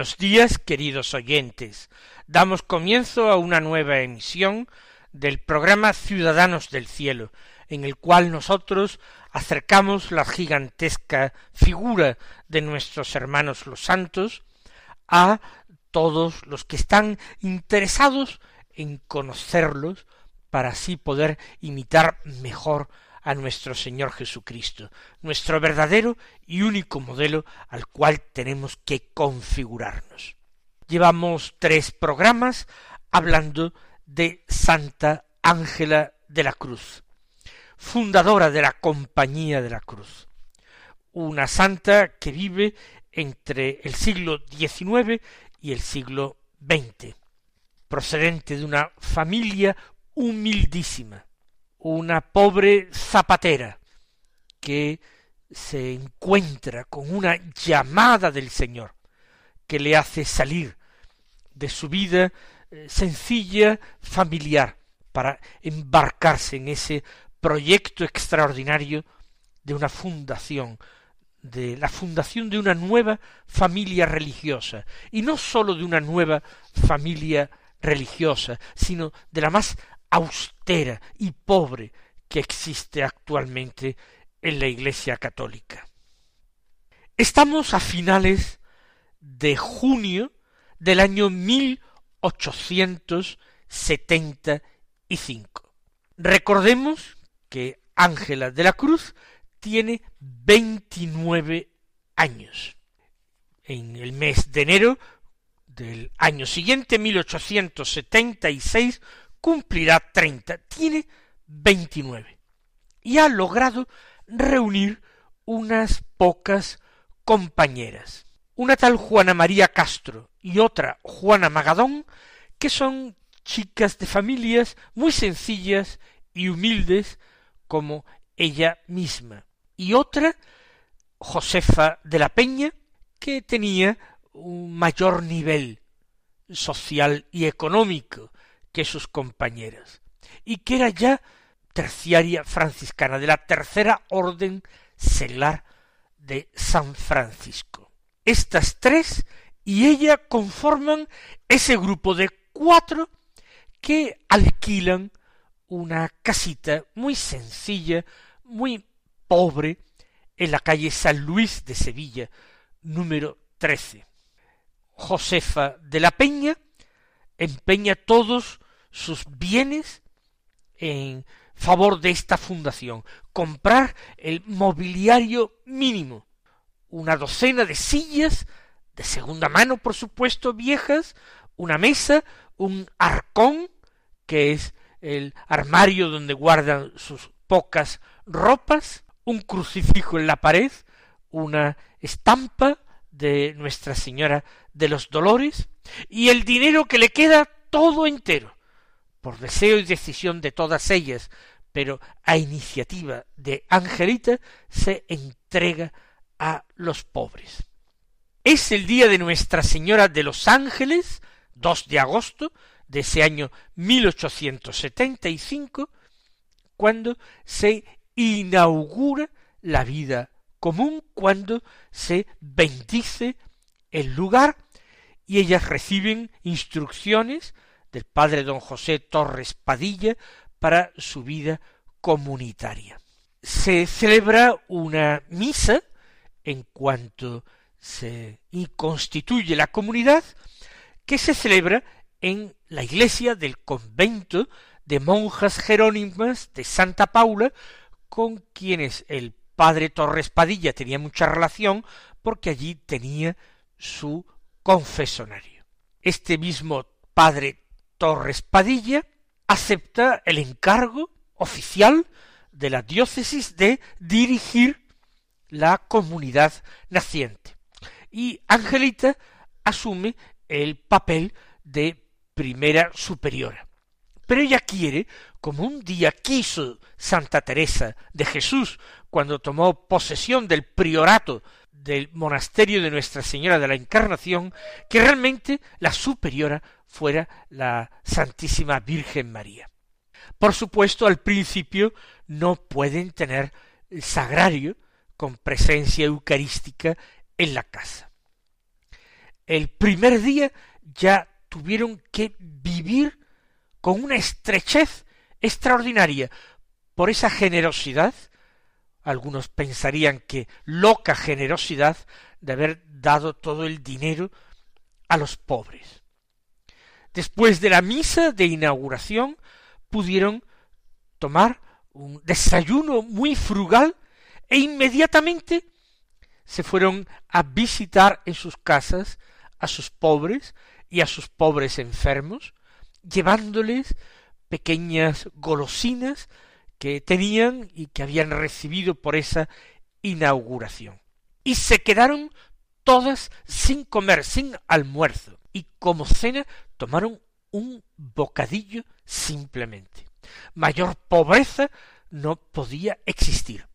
Buenos días, queridos oyentes. Damos comienzo a una nueva emisión del programa Ciudadanos del Cielo, en el cual nosotros acercamos la gigantesca figura de nuestros hermanos los santos a todos los que están interesados en conocerlos para así poder imitar mejor a nuestro Señor Jesucristo, nuestro verdadero y único modelo al cual tenemos que configurarnos. Llevamos tres programas hablando de Santa Ángela de la Cruz, fundadora de la Compañía de la Cruz, una santa que vive entre el siglo XIX y el siglo XX, procedente de una familia humildísima, una pobre zapatera que se encuentra con una llamada del Señor que le hace salir de su vida eh, sencilla, familiar, para embarcarse en ese proyecto extraordinario de una fundación, de la fundación de una nueva familia religiosa, y no sólo de una nueva familia religiosa, sino de la más austera y pobre que existe actualmente en la Iglesia Católica. Estamos a finales de junio del año 1875. Recordemos que Ángela de la Cruz tiene 29 años. En el mes de enero del año siguiente, 1876, cumplirá treinta, tiene veintinueve, y ha logrado reunir unas pocas compañeras, una tal Juana María Castro y otra Juana Magadón, que son chicas de familias muy sencillas y humildes como ella misma, y otra Josefa de la Peña, que tenía un mayor nivel social y económico, que sus compañeras, y que era ya terciaria franciscana de la tercera orden seglar de San Francisco. Estas tres y ella conforman ese grupo de cuatro que alquilan una casita muy sencilla, muy pobre, en la calle San Luis de Sevilla, número trece. Josefa de la Peña empeña todos sus bienes en favor de esta fundación, comprar el mobiliario mínimo, una docena de sillas, de segunda mano, por supuesto, viejas, una mesa, un arcón, que es el armario donde guardan sus pocas ropas, un crucifijo en la pared, una estampa de Nuestra Señora de los Dolores, y el dinero que le queda todo entero, por deseo y decisión de todas ellas, pero a iniciativa de Angelita, se entrega a los pobres. Es el día de Nuestra Señora de los Ángeles, 2 de agosto de ese año 1875, cuando se inaugura la vida común, cuando se bendice el lugar y ellas reciben instrucciones del padre don José Torres Padilla para su vida comunitaria. Se celebra una misa en cuanto se constituye la comunidad que se celebra en la iglesia del convento de monjas jerónimas de Santa Paula con quienes el padre Torres Padilla tenía mucha relación porque allí tenía su confesonario. Este mismo padre Torres Padilla acepta el encargo oficial de la diócesis de dirigir la comunidad naciente. Y Angelita asume el papel de primera superiora. Pero ella quiere, como un día quiso Santa Teresa de Jesús cuando tomó posesión del priorato del monasterio de Nuestra Señora de la Encarnación, que realmente la superiora fuera la Santísima Virgen María. Por supuesto, al principio no pueden tener el sagrario con presencia eucarística en la casa. El primer día ya tuvieron que vivir con una estrechez extraordinaria por esa generosidad, algunos pensarían que loca generosidad de haber dado todo el dinero a los pobres. Después de la misa de inauguración pudieron tomar un desayuno muy frugal e inmediatamente se fueron a visitar en sus casas a sus pobres y a sus pobres enfermos, llevándoles pequeñas golosinas que tenían y que habían recibido por esa inauguración. Y se quedaron todas sin comer, sin almuerzo, y como cena tomaron un bocadillo simplemente. Mayor pobreza no podía existir.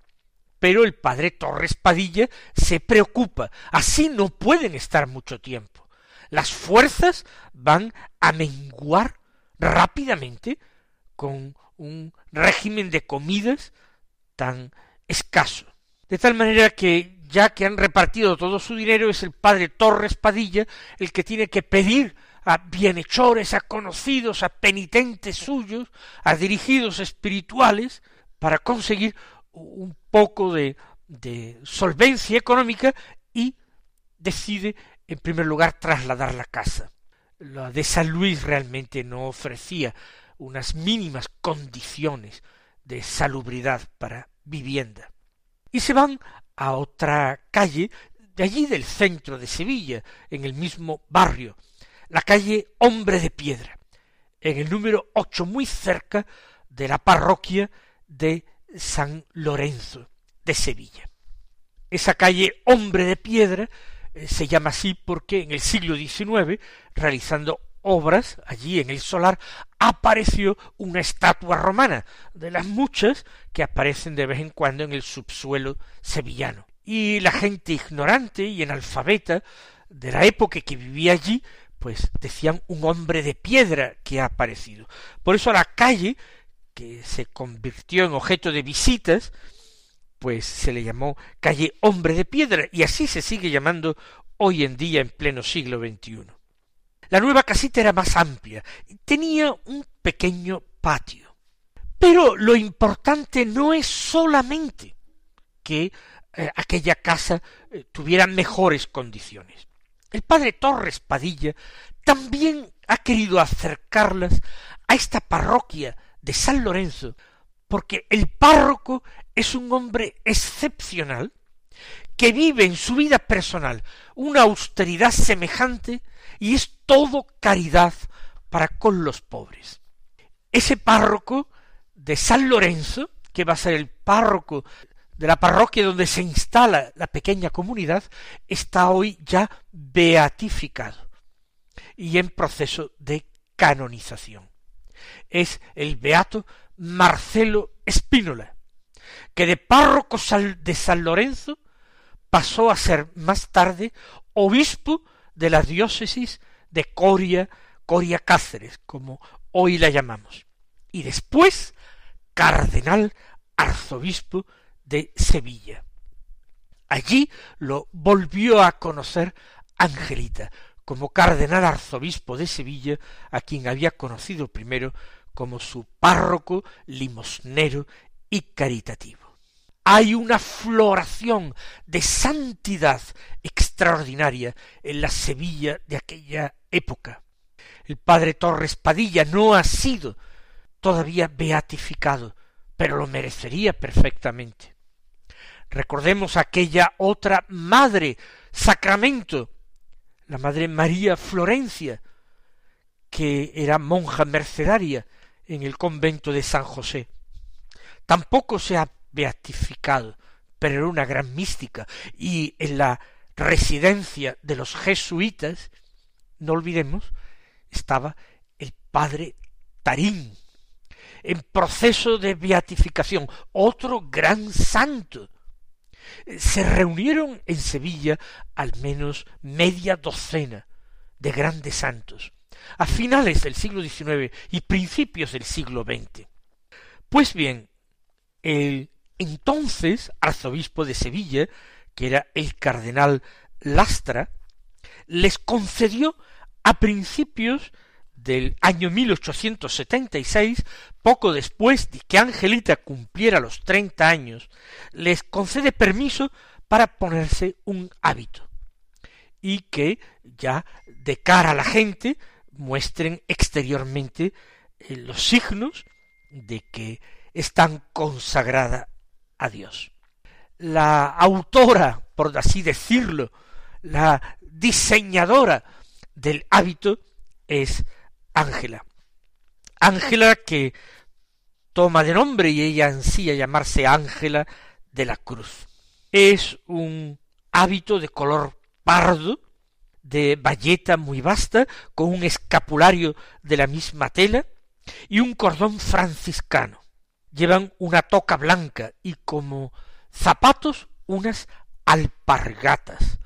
Pero el padre Torres Padilla se preocupa. Así no pueden estar mucho tiempo. Las fuerzas van a menguar rápidamente con un régimen de comidas tan escaso. De tal manera que ya que han repartido todo su dinero es el padre Torres Padilla el que tiene que pedir a bienhechores, a conocidos, a penitentes suyos, a dirigidos espirituales, para conseguir un poco de, de solvencia económica y decide en primer lugar trasladar la casa. La de San Luis realmente no ofrecía unas mínimas condiciones de salubridad para vivienda. Y se van a otra calle de allí del centro de Sevilla, en el mismo barrio, la calle Hombre de Piedra, en el número ocho, muy cerca de la parroquia de San Lorenzo de Sevilla. Esa calle Hombre de Piedra eh, se llama así porque en el siglo XIX, realizando obras allí en el solar, apareció una estatua romana, de las muchas que aparecen de vez en cuando en el subsuelo sevillano. Y la gente ignorante y analfabeta de la época que vivía allí pues decían un hombre de piedra que ha aparecido. Por eso la calle, que se convirtió en objeto de visitas, pues se le llamó calle Hombre de Piedra, y así se sigue llamando hoy en día en pleno siglo XXI. La nueva casita era más amplia, tenía un pequeño patio. Pero lo importante no es solamente que eh, aquella casa eh, tuviera mejores condiciones. El padre Torres Padilla también ha querido acercarlas a esta parroquia de San Lorenzo, porque el párroco es un hombre excepcional que vive en su vida personal una austeridad semejante y es todo caridad para con los pobres. Ese párroco de San Lorenzo, que va a ser el párroco de la parroquia donde se instala la pequeña comunidad está hoy ya beatificado y en proceso de canonización. Es el beato Marcelo Espínola, que de párroco de San Lorenzo pasó a ser más tarde obispo de la diócesis de Coria, Coria Cáceres, como hoy la llamamos, y después cardenal arzobispo de Sevilla. Allí lo volvió a conocer Angelita, como cardenal arzobispo de Sevilla, a quien había conocido primero como su párroco, limosnero y caritativo. Hay una floración de santidad extraordinaria en la Sevilla de aquella época. El padre Torres Padilla no ha sido todavía beatificado, pero lo merecería perfectamente Recordemos aquella otra madre, sacramento, la madre María Florencia, que era monja mercedaria en el convento de San José. Tampoco se ha beatificado, pero era una gran mística, y en la residencia de los jesuitas, no olvidemos, estaba el padre Tarín, en proceso de beatificación, otro gran santo. Se reunieron en Sevilla al menos media docena de grandes santos, a finales del siglo XIX y principios del siglo XX. Pues bien, el entonces arzobispo de Sevilla, que era el cardenal Lastra, les concedió a principios del año 1876, poco después de que Angelita cumpliera los treinta años, les concede permiso para ponerse un hábito y que ya de cara a la gente muestren exteriormente eh, los signos de que están consagrada La autora, por así decirlo, la diseñadora del hábito es Ángela. Ángela que toma de nombre y ella ansía llamarse Ángela de la Cruz. Es un hábito de color pardo, de bayeta muy vasta, con un escapulario de la misma tela y un cordón franciscano. Llevan una toca blanca y como zapatos unas alpargatas.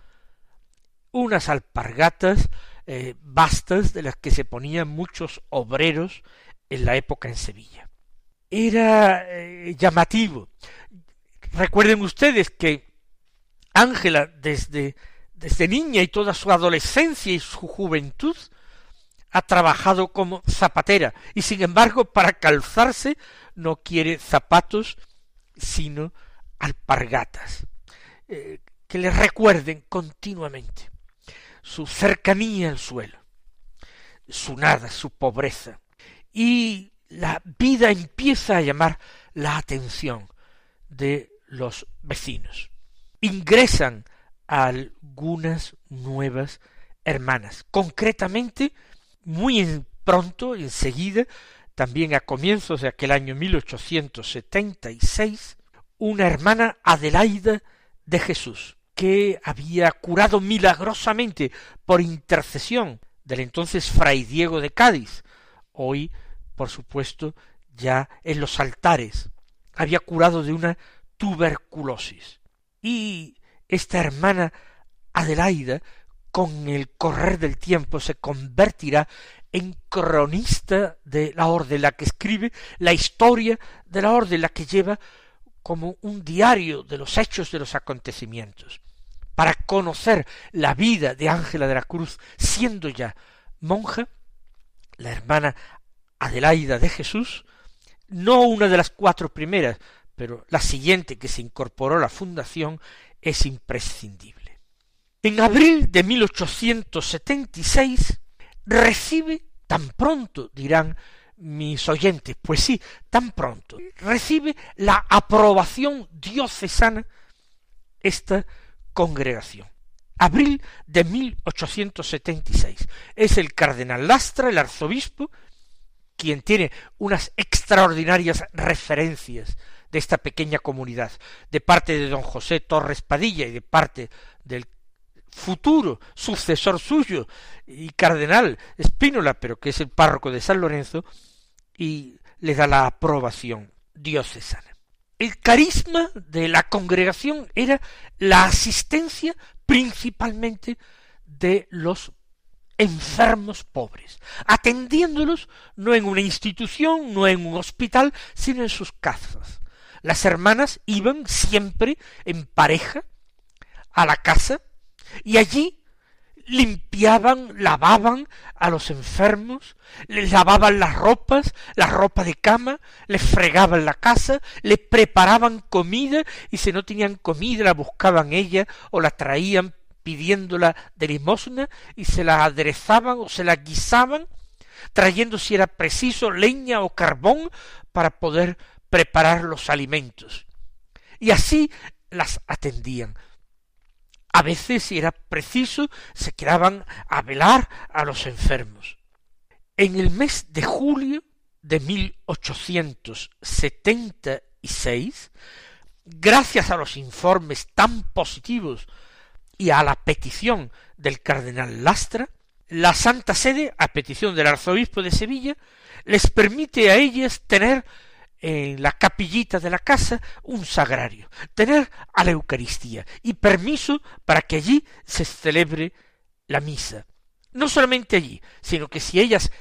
Unas alpargatas eh, bastas de las que se ponían muchos obreros en la época en Sevilla. Era eh, llamativo. Recuerden ustedes que Ángela desde, desde niña y toda su adolescencia y su juventud ha trabajado como zapatera y sin embargo para calzarse no quiere zapatos sino alpargatas eh, que le recuerden continuamente su cercanía al suelo, su nada, su pobreza. Y la vida empieza a llamar la atención de los vecinos. Ingresan algunas nuevas hermanas. Concretamente, muy pronto, enseguida, también a comienzos de aquel año 1876, una hermana Adelaida de Jesús, que había curado milagrosamente por intercesión del entonces fray Diego de Cádiz, hoy, por supuesto, ya en los altares, había curado de una tuberculosis. Y esta hermana Adelaida, con el correr del tiempo, se convertirá en cronista de la orden, la que escribe la historia de la orden, la que lleva como un diario de los hechos de los acontecimientos para conocer la vida de Ángela de la Cruz, siendo ya monja, la hermana Adelaida de Jesús, no una de las cuatro primeras, pero la siguiente que se incorporó a la fundación es imprescindible. En abril de 1876 recibe, tan pronto dirán mis oyentes, pues sí, tan pronto, recibe la aprobación diocesana esta congregación. Abril de 1876. Es el cardenal Lastra, el arzobispo, quien tiene unas extraordinarias referencias de esta pequeña comunidad, de parte de don José Torres Padilla y de parte del futuro sucesor suyo y cardenal Espínola, pero que es el párroco de San Lorenzo, y le da la aprobación diocesana. El carisma de la congregación era la asistencia principalmente de los enfermos pobres, atendiéndolos no en una institución, no en un hospital, sino en sus casas. Las hermanas iban siempre en pareja a la casa y allí limpiaban, lavaban a los enfermos, les lavaban las ropas, la ropa de cama, les fregaban la casa, les preparaban comida y si no tenían comida la buscaban ella o la traían pidiéndola de limosna y se la aderezaban o se la guisaban, trayendo si era preciso leña o carbón para poder preparar los alimentos. Y así las atendían. A veces, si era preciso, se quedaban a velar a los enfermos. En el mes de julio de 1876, gracias a los informes tan positivos y a la petición del cardenal Lastra, la Santa Sede, a petición del arzobispo de Sevilla, les permite a ellas tener en la capillita de la casa un sagrario, tener a la Eucaristía y permiso para que allí se celebre la misa. No solamente allí, sino que si ellas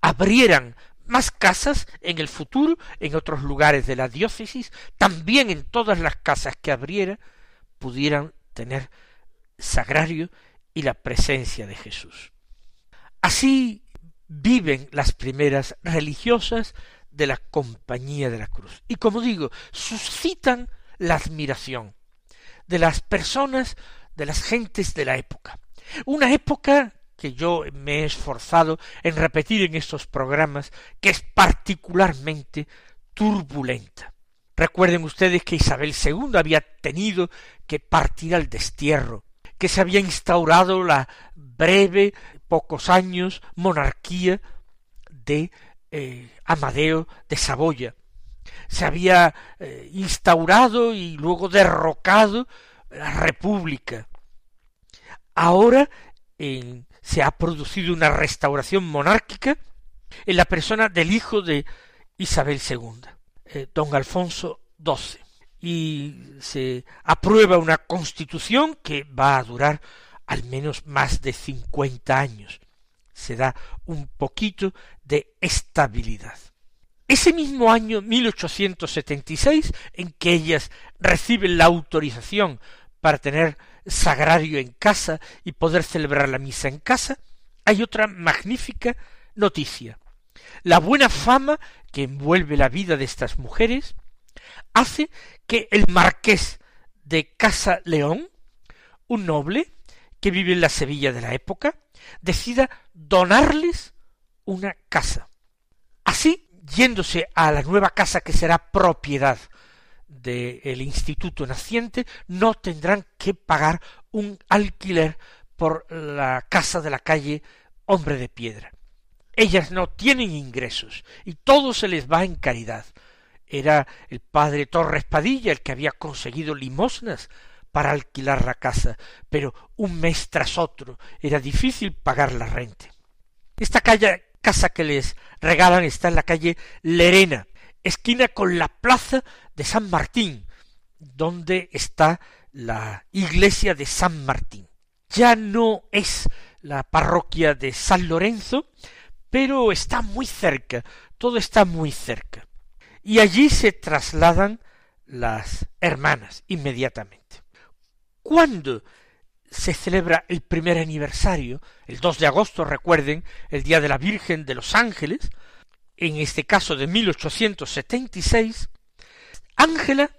abrieran más casas en el futuro, en otros lugares de la diócesis, también en todas las casas que abriera, pudieran tener sagrario y la presencia de Jesús. Así viven las primeras religiosas de la compañía de la cruz. Y como digo, suscitan la admiración de las personas, de las gentes de la época. Una época que yo me he esforzado en repetir en estos programas, que es particularmente turbulenta. Recuerden ustedes que Isabel II había tenido que partir al destierro, que se había instaurado la breve, pocos años, monarquía de eh, Amadeo de Saboya. Se había eh, instaurado y luego derrocado la República. Ahora se ha producido una restauración monárquica en la persona del hijo de Isabel II, eh, don Alfonso XII, y se aprueba una constitución que va a durar al menos más de cincuenta años se da un poquito de estabilidad. Ese mismo año 1876, en que ellas reciben la autorización para tener sagrario en casa y poder celebrar la misa en casa, hay otra magnífica noticia. La buena fama que envuelve la vida de estas mujeres hace que el marqués de Casa León, un noble que vive en la Sevilla de la época, decida donarles una casa. Así, yéndose a la nueva casa que será propiedad del instituto naciente, no tendrán que pagar un alquiler por la casa de la calle Hombre de Piedra. Ellas no tienen ingresos y todo se les va en caridad. Era el padre Torres Padilla el que había conseguido limosnas para alquilar la casa, pero un mes tras otro era difícil pagar la renta. Esta calle, casa que les regalan está en la calle Lerena, esquina con la plaza de San Martín, donde está la iglesia de San Martín. Ya no es la parroquia de San Lorenzo, pero está muy cerca, todo está muy cerca. Y allí se trasladan las hermanas inmediatamente. ¿Cuándo se celebra el primer aniversario? El 2 de agosto, recuerden, el Día de la Virgen de los Ángeles, en este caso de 1876, Ángela,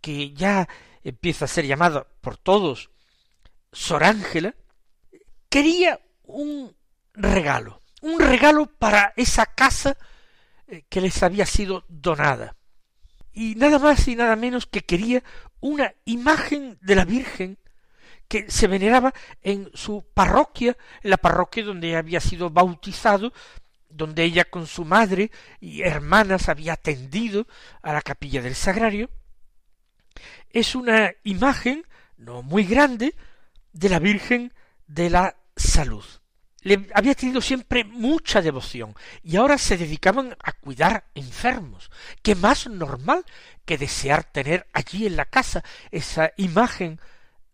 que ya empieza a ser llamada por todos Sor Ángela, quería un regalo, un regalo para esa casa eh, que les había sido donada. Y nada más y nada menos que quería una imagen de la Virgen que se veneraba en su parroquia, en la parroquia donde había sido bautizado, donde ella con su madre y hermanas había atendido a la capilla del sagrario. Es una imagen, no muy grande, de la Virgen de la Salud. Le había tenido siempre mucha devoción y ahora se dedicaban a cuidar enfermos. ¿Qué más normal que desear tener allí en la casa esa imagen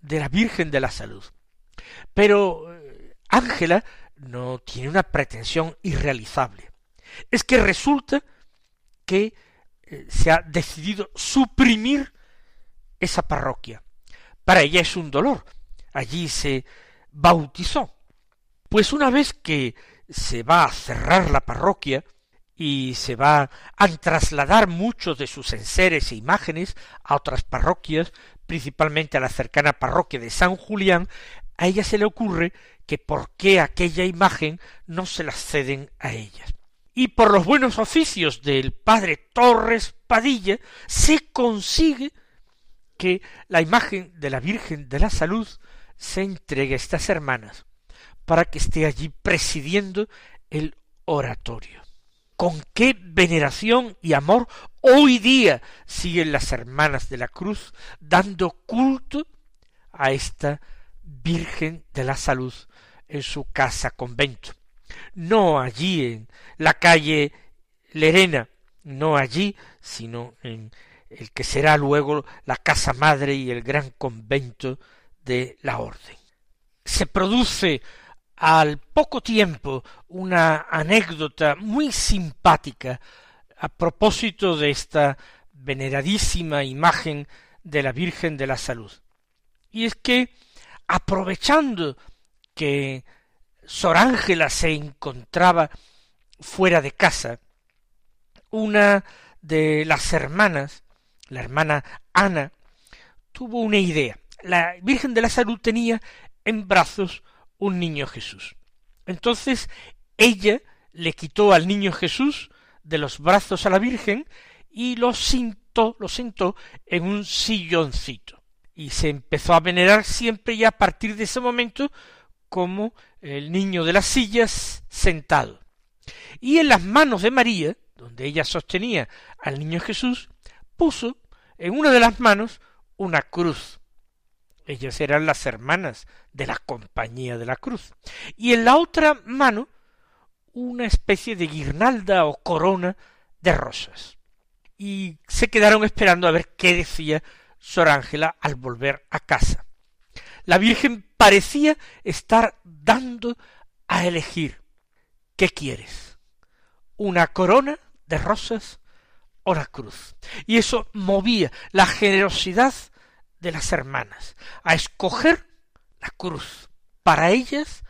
de la Virgen de la Salud. Pero eh, Ángela no tiene una pretensión irrealizable. Es que resulta que eh, se ha decidido suprimir esa parroquia. Para ella es un dolor. Allí se bautizó. Pues una vez que se va a cerrar la parroquia, y se va a trasladar muchos de sus enseres e imágenes a otras parroquias, principalmente a la cercana parroquia de San Julián, a ella se le ocurre que por qué aquella imagen no se la ceden a ellas. Y por los buenos oficios del padre Torres Padilla se consigue que la imagen de la Virgen de la Salud se entregue a estas hermanas para que esté allí presidiendo el oratorio. Con qué veneración y amor hoy día siguen las hermanas de la cruz dando culto a esta Virgen de la Salud en su casa convento. No allí en la calle Lerena, no allí, sino en el que será luego la casa madre y el gran convento de la orden. Se produce al poco tiempo una anécdota muy simpática a propósito de esta veneradísima imagen de la Virgen de la Salud. Y es que, aprovechando que Sor Ángela se encontraba fuera de casa, una de las hermanas, la hermana Ana, tuvo una idea. La Virgen de la Salud tenía en brazos un niño Jesús. Entonces ella le quitó al niño Jesús de los brazos a la Virgen y lo sentó, lo sentó en un silloncito. Y se empezó a venerar siempre ya a partir de ese momento como el niño de las sillas sentado. Y en las manos de María, donde ella sostenía al niño Jesús, puso en una de las manos una cruz. Ellas eran las hermanas de la compañía de la cruz. Y en la otra mano una especie de guirnalda o corona de rosas. Y se quedaron esperando a ver qué decía Sor Ángela al volver a casa. La Virgen parecía estar dando a elegir ¿qué quieres? ¿Una corona de rosas o la cruz? Y eso movía la generosidad de las hermanas a escoger la cruz. Para ellas,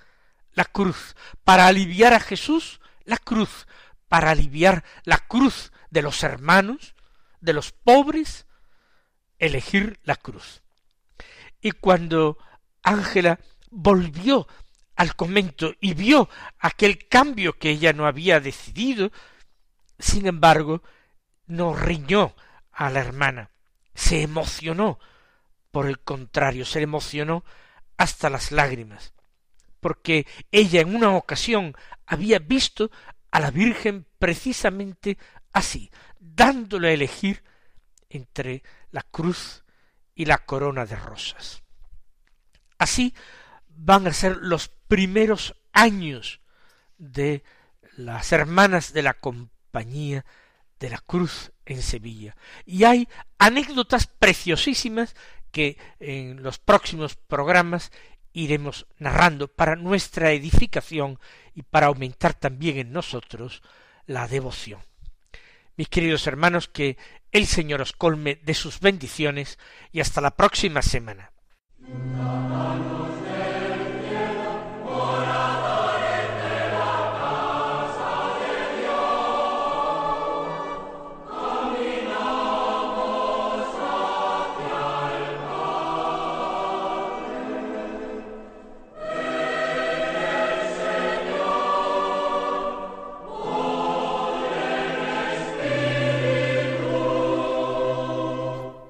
la cruz. Para aliviar a Jesús, la cruz. Para aliviar la cruz de los hermanos, de los pobres, elegir la cruz. Y cuando Ángela volvió al convento y vio aquel cambio que ella no había decidido, sin embargo, no riñó a la hermana, se emocionó, por el contrario, se emocionó hasta las lágrimas, porque ella en una ocasión había visto a la Virgen precisamente así, dándole a elegir entre la cruz y la corona de rosas. Así van a ser los primeros años de las hermanas de la compañía de la cruz en Sevilla. Y hay anécdotas preciosísimas que en los próximos programas iremos narrando para nuestra edificación y para aumentar también en nosotros la devoción. Mis queridos hermanos, que el Señor os colme de sus bendiciones y hasta la próxima semana.